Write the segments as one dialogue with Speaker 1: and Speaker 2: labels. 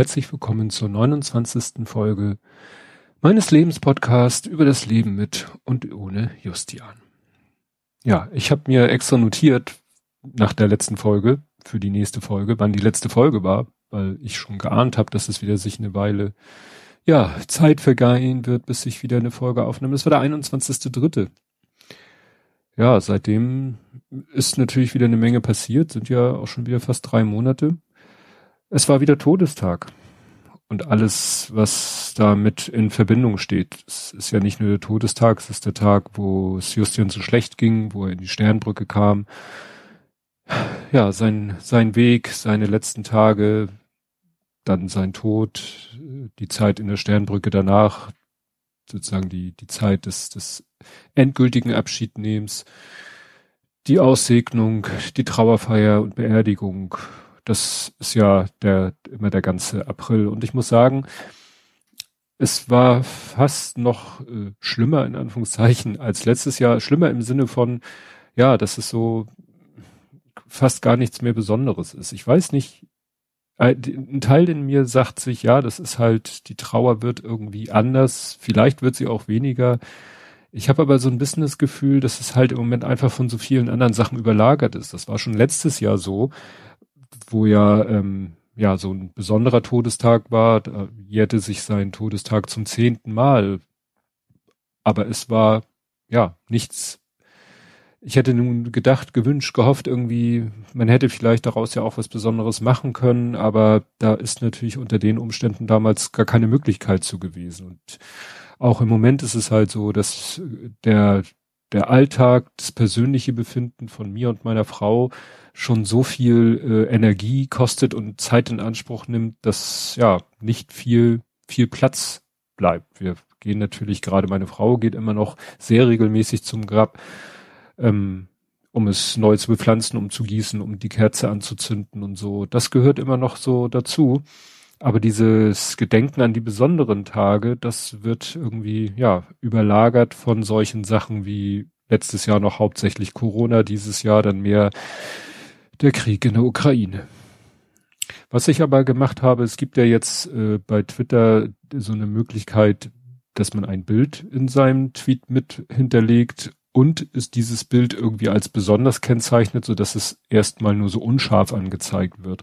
Speaker 1: Herzlich willkommen zur 29. Folge meines Lebenspodcasts über das Leben mit und ohne Justian. Ja, ich habe mir extra notiert nach der letzten Folge für die nächste Folge, wann die letzte Folge war, weil ich schon geahnt habe, dass es wieder sich eine Weile ja, Zeit vergehen wird, bis ich wieder eine Folge aufnehme. Das war der 21.3. Ja, seitdem ist natürlich wieder eine Menge passiert, sind ja auch schon wieder fast drei Monate. Es war wieder Todestag. Und alles, was damit in Verbindung steht. Es ist ja nicht nur der Todestag, es ist der Tag, wo es Justian so schlecht ging, wo er in die Sternbrücke kam. Ja, sein, sein Weg, seine letzten Tage, dann sein Tod, die Zeit in der Sternbrücke danach, sozusagen die, die Zeit des, des endgültigen Abschiednehmens, die Aussegnung, die Trauerfeier und Beerdigung, das ist ja der, immer der ganze April. Und ich muss sagen, es war fast noch äh, schlimmer in Anführungszeichen als letztes Jahr. Schlimmer im Sinne von, ja, dass es so fast gar nichts mehr Besonderes ist. Ich weiß nicht, ein Teil in mir sagt sich, ja, das ist halt, die Trauer wird irgendwie anders, vielleicht wird sie auch weniger. Ich habe aber so ein bisschen das Gefühl, dass es halt im Moment einfach von so vielen anderen Sachen überlagert ist. Das war schon letztes Jahr so, wo ja ähm, ja so ein besonderer Todestag war. Da jährte sich sein Todestag zum zehnten Mal. Aber es war ja nichts. Ich hätte nun gedacht, gewünscht, gehofft irgendwie, man hätte vielleicht daraus ja auch was Besonderes machen können, aber da ist natürlich unter den Umständen damals gar keine Möglichkeit zu gewesen. Und auch im Moment ist es halt so, dass der, der Alltag, das persönliche Befinden von mir und meiner Frau schon so viel äh, Energie kostet und Zeit in Anspruch nimmt, dass ja nicht viel viel Platz bleibt. Wir gehen natürlich gerade meine Frau geht immer noch sehr regelmäßig zum Grab, ähm, um es neu zu bepflanzen, um zu gießen, um die Kerze anzuzünden und so. Das gehört immer noch so dazu. Aber dieses Gedenken an die besonderen Tage, das wird irgendwie, ja, überlagert von solchen Sachen wie letztes Jahr noch hauptsächlich Corona, dieses Jahr dann mehr der Krieg in der Ukraine. Was ich aber gemacht habe, es gibt ja jetzt äh, bei Twitter so eine Möglichkeit, dass man ein Bild in seinem Tweet mit hinterlegt und ist dieses Bild irgendwie als besonders kennzeichnet, so dass es erstmal nur so unscharf angezeigt wird.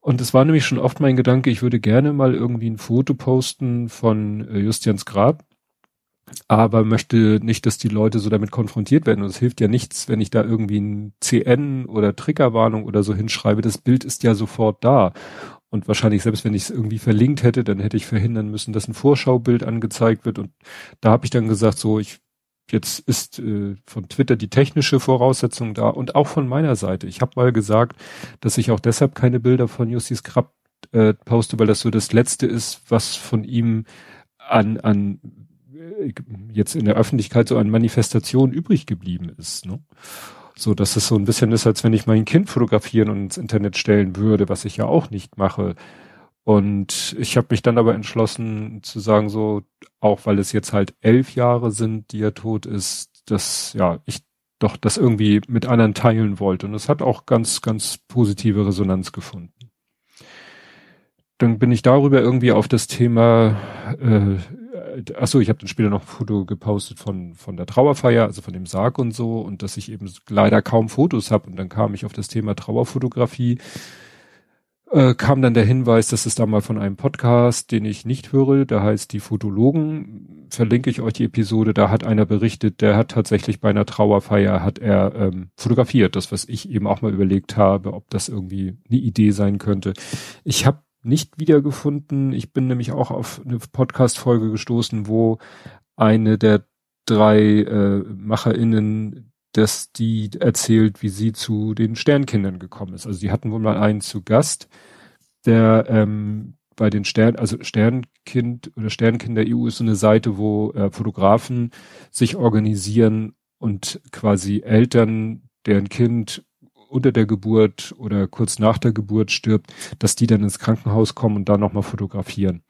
Speaker 1: Und es war nämlich schon oft mein Gedanke, ich würde gerne mal irgendwie ein Foto posten von äh, Justians Grab aber möchte nicht, dass die Leute so damit konfrontiert werden. Und es hilft ja nichts, wenn ich da irgendwie ein CN oder Triggerwarnung oder so hinschreibe. Das Bild ist ja sofort da. Und wahrscheinlich selbst wenn ich es irgendwie verlinkt hätte, dann hätte ich verhindern müssen, dass ein Vorschaubild angezeigt wird. Und da habe ich dann gesagt, so ich jetzt ist äh, von Twitter die technische Voraussetzung da und auch von meiner Seite. Ich habe mal gesagt, dass ich auch deshalb keine Bilder von Jussis Krab äh, poste, weil das so das Letzte ist, was von ihm an, an jetzt in der Öffentlichkeit so an Manifestation übrig geblieben ist. Ne? So, dass es so ein bisschen ist, als wenn ich mein Kind fotografieren und ins Internet stellen würde, was ich ja auch nicht mache. Und ich habe mich dann aber entschlossen zu sagen, so, auch weil es jetzt halt elf Jahre sind, die er tot ist, dass ja, ich doch das irgendwie mit anderen teilen wollte. Und es hat auch ganz, ganz positive Resonanz gefunden. Dann bin ich darüber irgendwie auf das Thema äh, achso, ich habe dann später noch ein Foto gepostet von, von der Trauerfeier, also von dem Sarg und so, und dass ich eben leider kaum Fotos habe. Und dann kam ich auf das Thema Trauerfotografie, äh, kam dann der Hinweis, dass es da mal von einem Podcast, den ich nicht höre, der heißt Die Fotologen, verlinke ich euch die Episode, da hat einer berichtet, der hat tatsächlich bei einer Trauerfeier, hat er ähm, fotografiert, das, was ich eben auch mal überlegt habe, ob das irgendwie eine Idee sein könnte. Ich habe nicht wiedergefunden. Ich bin nämlich auch auf eine Podcast-Folge gestoßen, wo eine der drei äh, MacherInnen, dass die erzählt, wie sie zu den Sternkindern gekommen ist. Also die hatten wohl mal einen zu Gast, der ähm, bei den Stern, also Sternkind oder Sternkinder EU ist so eine Seite, wo äh, Fotografen sich organisieren und quasi Eltern, deren Kind unter der Geburt oder kurz nach der Geburt stirbt, dass die dann ins Krankenhaus kommen und da nochmal fotografieren.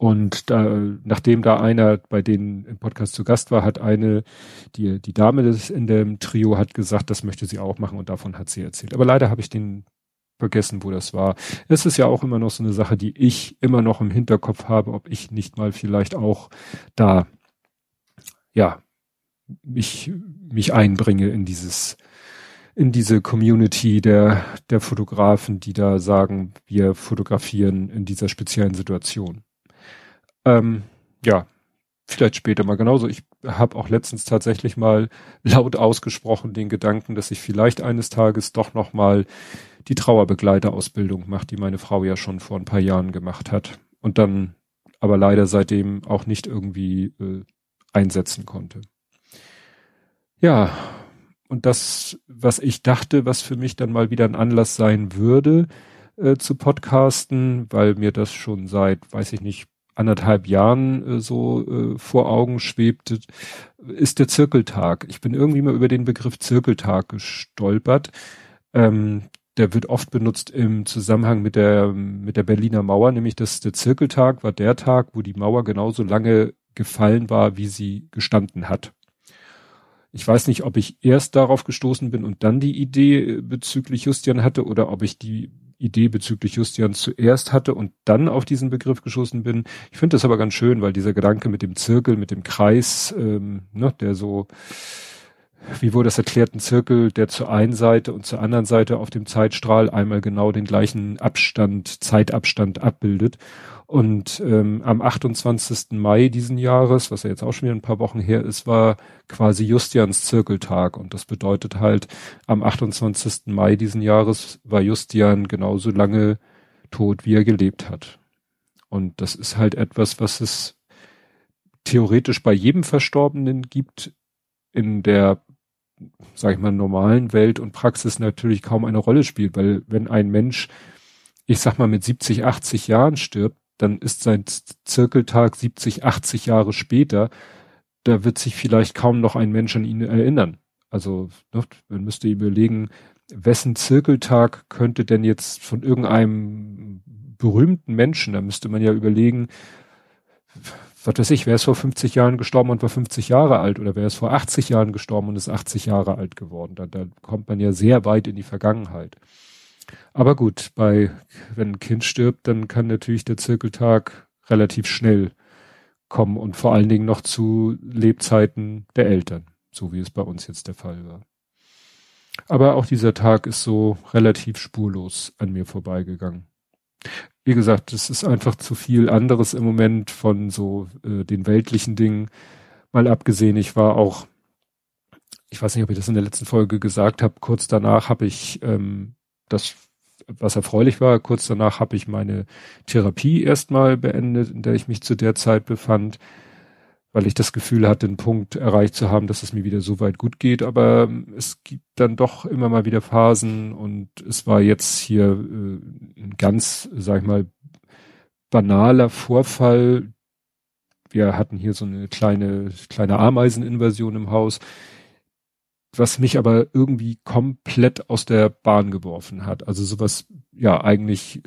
Speaker 1: Und da, nachdem da einer bei denen im Podcast zu Gast war, hat eine, die, die Dame des in dem Trio hat gesagt, das möchte sie auch machen und davon hat sie erzählt. Aber leider habe ich den vergessen, wo das war. Es ist ja auch immer noch so eine Sache, die ich immer noch im Hinterkopf habe, ob ich nicht mal vielleicht auch da, ja, mich, mich einbringe in dieses, in diese Community der, der Fotografen, die da sagen, wir fotografieren in dieser speziellen Situation. Ähm, ja, vielleicht später mal genauso. Ich habe auch letztens tatsächlich mal laut ausgesprochen den Gedanken, dass ich vielleicht eines Tages doch noch mal die Trauerbegleiterausbildung mache, die meine Frau ja schon vor ein paar Jahren gemacht hat und dann aber leider seitdem auch nicht irgendwie äh, einsetzen konnte. Ja, und das, was ich dachte, was für mich dann mal wieder ein Anlass sein würde, äh, zu podcasten, weil mir das schon seit, weiß ich nicht, anderthalb Jahren äh, so äh, vor Augen schwebte, ist der Zirkeltag. Ich bin irgendwie mal über den Begriff Zirkeltag gestolpert. Ähm, der wird oft benutzt im Zusammenhang mit der, mit der Berliner Mauer, nämlich dass der Zirkeltag war der Tag, wo die Mauer genauso lange gefallen war, wie sie gestanden hat. Ich weiß nicht, ob ich erst darauf gestoßen bin und dann die Idee bezüglich Justian hatte oder ob ich die Idee bezüglich Justian zuerst hatte und dann auf diesen Begriff geschossen bin. Ich finde das aber ganz schön, weil dieser Gedanke mit dem Zirkel, mit dem Kreis, ähm, ne, der so, wie wurde das erklärt, ein Zirkel, der zur einen Seite und zur anderen Seite auf dem Zeitstrahl einmal genau den gleichen Abstand, Zeitabstand abbildet. Und ähm, am 28. Mai diesen Jahres, was ja jetzt auch schon wieder ein paar Wochen her ist, war quasi Justians Zirkeltag. Und das bedeutet halt, am 28. Mai diesen Jahres war Justian genauso lange tot, wie er gelebt hat. Und das ist halt etwas, was es theoretisch bei jedem Verstorbenen gibt, in der, sag ich mal, normalen Welt und Praxis natürlich kaum eine Rolle spielt, weil wenn ein Mensch, ich sag mal, mit 70, 80 Jahren stirbt, dann ist sein Zirkeltag 70, 80 Jahre später, da wird sich vielleicht kaum noch ein Mensch an ihn erinnern. Also ne, man müsste überlegen, wessen Zirkeltag könnte denn jetzt von irgendeinem berühmten Menschen, da müsste man ja überlegen, was weiß ich, wer ist vor 50 Jahren gestorben und war 50 Jahre alt oder wer ist vor 80 Jahren gestorben und ist 80 Jahre alt geworden. Da, da kommt man ja sehr weit in die Vergangenheit. Aber gut, bei, wenn ein Kind stirbt, dann kann natürlich der Zirkeltag relativ schnell kommen und vor allen Dingen noch zu Lebzeiten der Eltern, so wie es bei uns jetzt der Fall war. Aber auch dieser Tag ist so relativ spurlos an mir vorbeigegangen. Wie gesagt, es ist einfach zu viel anderes im Moment von so äh, den weltlichen Dingen. Mal abgesehen, ich war auch, ich weiß nicht, ob ich das in der letzten Folge gesagt habe, kurz danach habe ich ähm, das was erfreulich war, kurz danach habe ich meine Therapie erstmal beendet, in der ich mich zu der Zeit befand, weil ich das Gefühl hatte, einen Punkt erreicht zu haben, dass es mir wieder so weit gut geht. Aber ähm, es gibt dann doch immer mal wieder Phasen und es war jetzt hier äh, ein ganz, sag ich mal, banaler Vorfall. Wir hatten hier so eine kleine, kleine Ameiseninvasion im Haus was mich aber irgendwie komplett aus der Bahn geworfen hat. Also sowas, ja, eigentlich,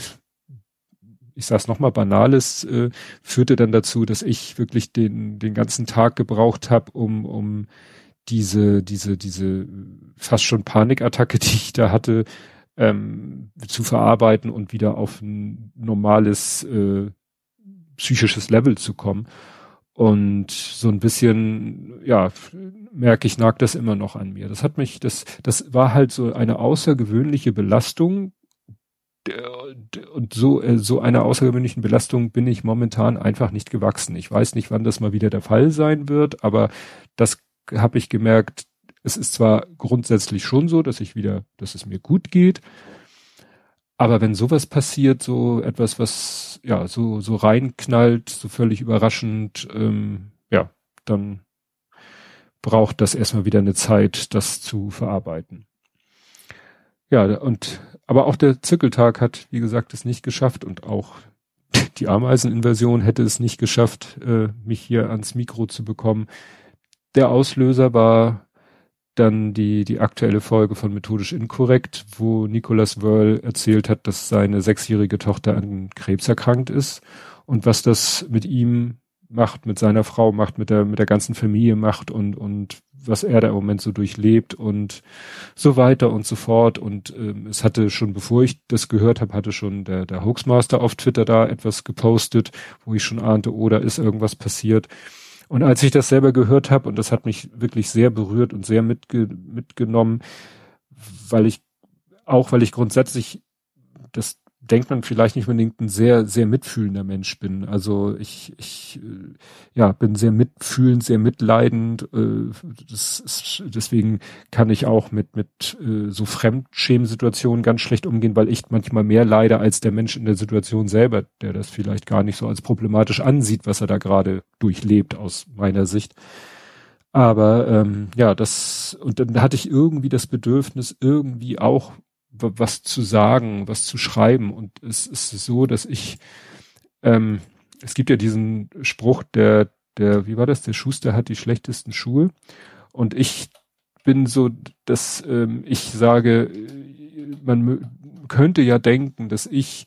Speaker 1: ich sag's nochmal, Banales, äh, führte dann dazu, dass ich wirklich den, den ganzen Tag gebraucht habe, um, um diese, diese, diese fast schon Panikattacke, die ich da hatte, ähm, zu verarbeiten und wieder auf ein normales äh, psychisches Level zu kommen. Und so ein bisschen, ja, merke ich, nagt das immer noch an mir. Das hat mich, das, das war halt so eine außergewöhnliche Belastung. Und so, äh, so einer außergewöhnlichen Belastung bin ich momentan einfach nicht gewachsen. Ich weiß nicht, wann das mal wieder der Fall sein wird, aber das habe ich gemerkt. Es ist zwar grundsätzlich schon so, dass ich wieder, dass es mir gut geht, aber wenn sowas passiert, so etwas, was ja so so reinknallt, so völlig überraschend, ähm, ja, dann braucht das erstmal wieder eine Zeit, das zu verarbeiten. Ja, und aber auch der Zirkeltag hat, wie gesagt, es nicht geschafft und auch die Ameiseninversion hätte es nicht geschafft, äh, mich hier ans Mikro zu bekommen. Der Auslöser war dann die, die aktuelle Folge von Methodisch Inkorrekt, wo Nicolas Wörl erzählt hat, dass seine sechsjährige Tochter an Krebs erkrankt ist und was das mit ihm macht, mit seiner Frau macht, mit der, mit der ganzen Familie macht und, und was er da im Moment so durchlebt und so weiter und so fort. Und ähm, es hatte schon, bevor ich das gehört habe, hatte schon der, der Hoaxmaster auf Twitter da etwas gepostet, wo ich schon ahnte, oh, da ist irgendwas passiert. Und als ich das selber gehört habe, und das hat mich wirklich sehr berührt und sehr mitge mitgenommen, weil ich, auch weil ich grundsätzlich das denkt man vielleicht nicht unbedingt ein sehr, sehr mitfühlender Mensch bin. Also ich, ich äh, ja, bin sehr mitfühlend, sehr mitleidend. Äh, das ist, deswegen kann ich auch mit, mit äh, so Fremdschämensituationen ganz schlecht umgehen, weil ich manchmal mehr leide als der Mensch in der Situation selber, der das vielleicht gar nicht so als problematisch ansieht, was er da gerade durchlebt aus meiner Sicht. Aber ähm, ja, das, und dann hatte ich irgendwie das Bedürfnis, irgendwie auch was zu sagen, was zu schreiben. Und es ist so, dass ich, ähm, es gibt ja diesen Spruch, der, der, wie war das? Der Schuster hat die schlechtesten Schuhe. Und ich bin so, dass ähm, ich sage, man könnte ja denken, dass ich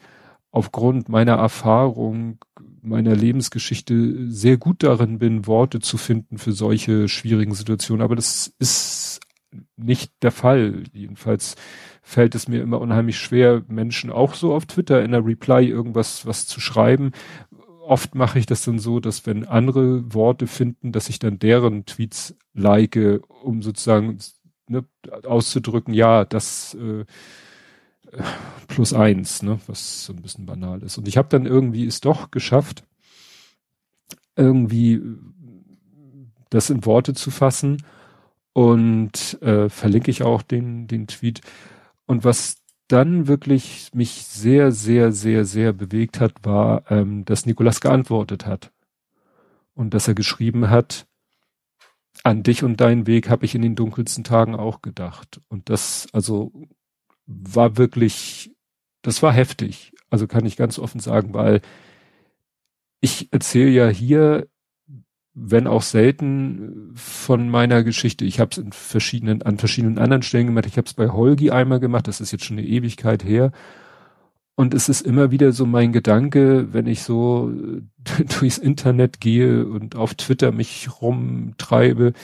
Speaker 1: aufgrund meiner Erfahrung, meiner Lebensgeschichte sehr gut darin bin, Worte zu finden für solche schwierigen Situationen. Aber das ist nicht der Fall. Jedenfalls fällt es mir immer unheimlich schwer, Menschen auch so auf Twitter in der Reply irgendwas was zu schreiben. Oft mache ich das dann so, dass wenn andere Worte finden, dass ich dann deren Tweets like, um sozusagen ne, auszudrücken, ja, das äh, plus eins, ne, was so ein bisschen banal ist. Und ich habe dann irgendwie es doch geschafft, irgendwie das in Worte zu fassen und äh, verlinke ich auch den, den Tweet. Und was dann wirklich mich sehr, sehr, sehr, sehr bewegt hat, war, ähm, dass Nikolas geantwortet hat. Und dass er geschrieben hat, an dich und deinen Weg habe ich in den dunkelsten Tagen auch gedacht. Und das, also, war wirklich, das war heftig. Also kann ich ganz offen sagen, weil ich erzähle ja hier wenn auch selten von meiner Geschichte. Ich habe es in verschiedenen, an verschiedenen anderen Stellen gemacht. Ich habe es bei Holgi einmal gemacht, das ist jetzt schon eine Ewigkeit her. Und es ist immer wieder so mein Gedanke, wenn ich so durchs Internet gehe und auf Twitter mich rumtreibe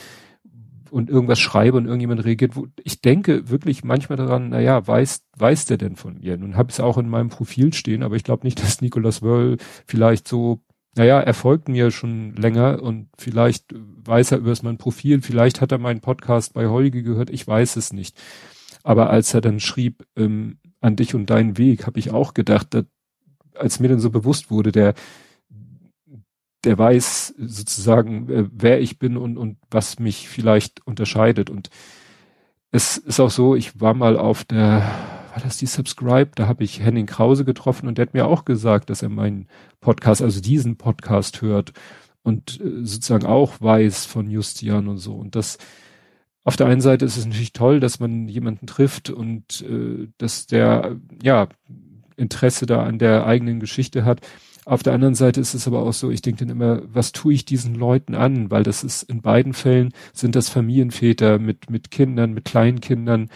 Speaker 1: und irgendwas schreibe und irgendjemand reagiert, wo ich denke wirklich manchmal daran, naja, weiß, weiß der denn von mir? Nun habe ich es auch in meinem Profil stehen, aber ich glaube nicht, dass Nicolas Wörl vielleicht so naja, er folgt mir schon länger und vielleicht weiß er über mein Profil, vielleicht hat er meinen Podcast bei Holge gehört, ich weiß es nicht. Aber als er dann schrieb, ähm, an dich und deinen Weg, habe ich auch gedacht, dass, als mir dann so bewusst wurde, der, der weiß sozusagen, äh, wer ich bin und, und was mich vielleicht unterscheidet. Und es ist auch so, ich war mal auf der war das die Subscribe? Da habe ich Henning Krause getroffen und der hat mir auch gesagt, dass er meinen Podcast, also diesen Podcast hört und äh, sozusagen auch weiß von Justian und so. Und das auf der einen Seite ist es natürlich toll, dass man jemanden trifft und äh, dass der ja Interesse da an der eigenen Geschichte hat. Auf der anderen Seite ist es aber auch so, ich denke dann immer, was tue ich diesen Leuten an? Weil das ist in beiden Fällen sind das Familienväter mit, mit Kindern, mit Kleinkindern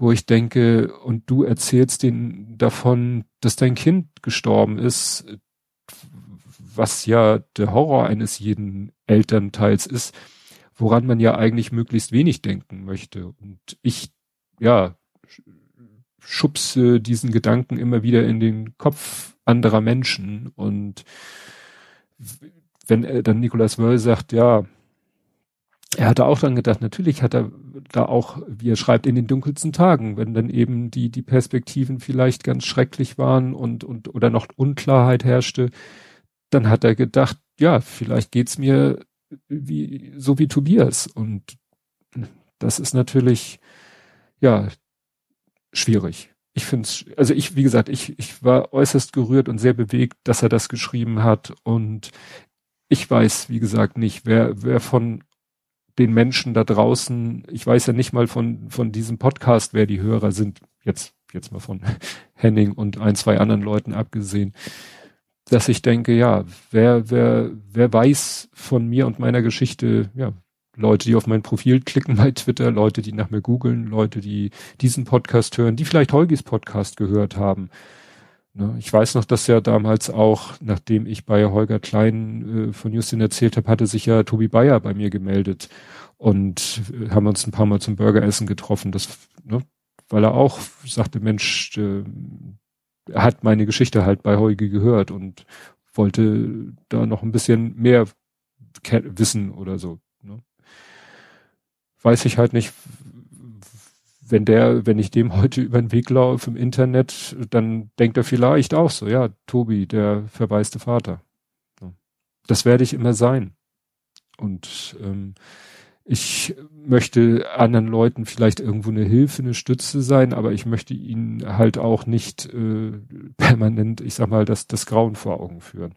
Speaker 1: wo ich denke, und du erzählst denen davon, dass dein Kind gestorben ist, was ja der Horror eines jeden Elternteils ist, woran man ja eigentlich möglichst wenig denken möchte. Und ich, ja, schubse diesen Gedanken immer wieder in den Kopf anderer Menschen. Und wenn er dann Nicolas Wöll sagt, ja, er hatte auch dann gedacht, natürlich hat er da auch, wie er schreibt, in den dunkelsten Tagen, wenn dann eben die, die Perspektiven vielleicht ganz schrecklich waren und, und, oder noch Unklarheit herrschte, dann hat er gedacht, ja, vielleicht geht's mir wie, so wie Tobias. Und das ist natürlich, ja, schwierig. Ich finde es, also ich, wie gesagt, ich, ich war äußerst gerührt und sehr bewegt, dass er das geschrieben hat. Und ich weiß, wie gesagt, nicht, wer, wer von den Menschen da draußen, ich weiß ja nicht mal von, von diesem Podcast, wer die Hörer sind, jetzt, jetzt mal von Henning und ein, zwei anderen Leuten abgesehen, dass ich denke, ja, wer, wer, wer weiß von mir und meiner Geschichte, ja, Leute, die auf mein Profil klicken bei Twitter, Leute, die nach mir googeln, Leute, die diesen Podcast hören, die vielleicht Holgis Podcast gehört haben. Ne? Ich weiß noch, dass ja damals auch, nachdem ich bei Holger Klein äh, von Justin erzählt habe, hatte sich ja Tobi Bayer bei mir gemeldet und äh, haben uns ein paar Mal zum Burgeressen getroffen. Das, ne, weil er auch sagte, Mensch, äh, er hat meine Geschichte halt bei Heuge gehört und wollte da noch ein bisschen mehr wissen oder so. Ne? Weiß ich halt nicht, wenn der, wenn ich dem heute über den Weg laufe im Internet, dann denkt er vielleicht auch so, ja, Tobi, der verwaiste Vater. Das werde ich immer sein. Und ähm, ich möchte anderen Leuten vielleicht irgendwo eine Hilfe, eine Stütze sein, aber ich möchte ihnen halt auch nicht äh, permanent, ich sag mal, das, das Grauen vor Augen führen.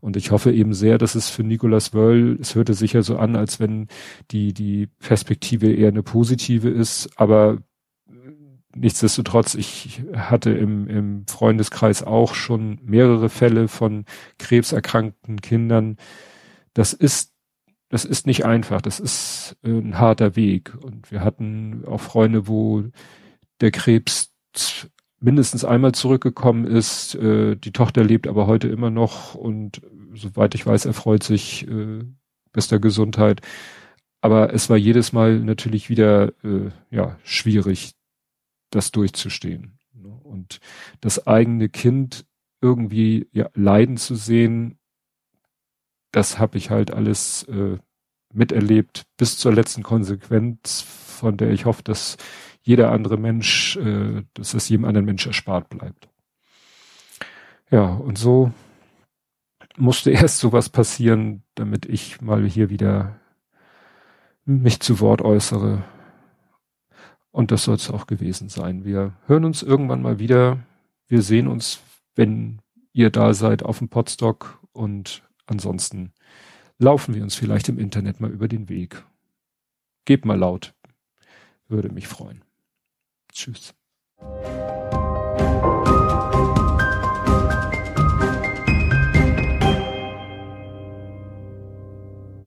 Speaker 1: Und ich hoffe eben sehr, dass es für Nicolas Wöll, es hörte sich ja so an, als wenn die, die Perspektive eher eine positive ist, aber nichtsdestotrotz, ich hatte im, im Freundeskreis auch schon mehrere Fälle von krebserkrankten Kindern. Das ist das ist nicht einfach, das ist äh, ein harter Weg. Und wir hatten auch Freunde, wo der Krebs mindestens einmal zurückgekommen ist. Äh, die Tochter lebt aber heute immer noch und soweit ich weiß, erfreut sich äh, bester Gesundheit. Aber es war jedes Mal natürlich wieder äh, ja schwierig, das durchzustehen. Und das eigene Kind irgendwie ja, leiden zu sehen, das habe ich halt alles äh, miterlebt bis zur letzten Konsequenz, von der ich hoffe, dass jeder andere Mensch, äh, dass es jedem anderen Mensch erspart bleibt. Ja, und so musste erst sowas passieren, damit ich mal hier wieder mich zu Wort äußere. Und das soll es auch gewesen sein. Wir hören uns irgendwann mal wieder. Wir sehen uns, wenn ihr da seid, auf dem Podstock und Ansonsten laufen wir uns vielleicht im Internet mal über den Weg. Gebt mal laut. Würde mich freuen. Tschüss.